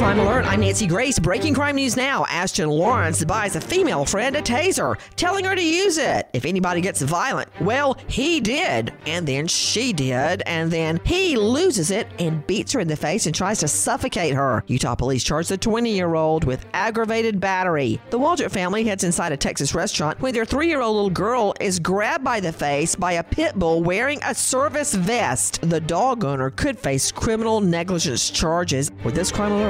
Crime Alert, I'm Nancy Grace. Breaking crime news now. Ashton Lawrence buys a female friend a taser, telling her to use it if anybody gets violent. Well, he did, and then she did, and then he loses it and beats her in the face and tries to suffocate her. Utah police charge the 20 year old with aggravated battery. The Waldrop family heads inside a Texas restaurant when their three year old little girl is grabbed by the face by a pit bull wearing a service vest. The dog owner could face criminal negligence charges. With this crime alert,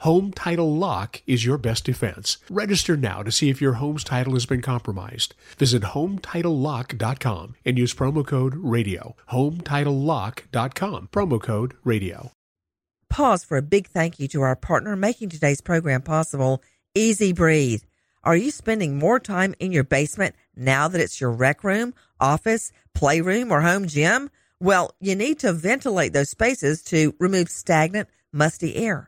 Home Title Lock is your best defense. Register now to see if your home's title has been compromised. Visit HomeTitleLock.com and use promo code RADIO. HomeTitleLock.com, promo code RADIO. Pause for a big thank you to our partner making today's program possible, EZ Breathe. Are you spending more time in your basement now that it's your rec room, office, playroom, or home gym? Well, you need to ventilate those spaces to remove stagnant, musty air.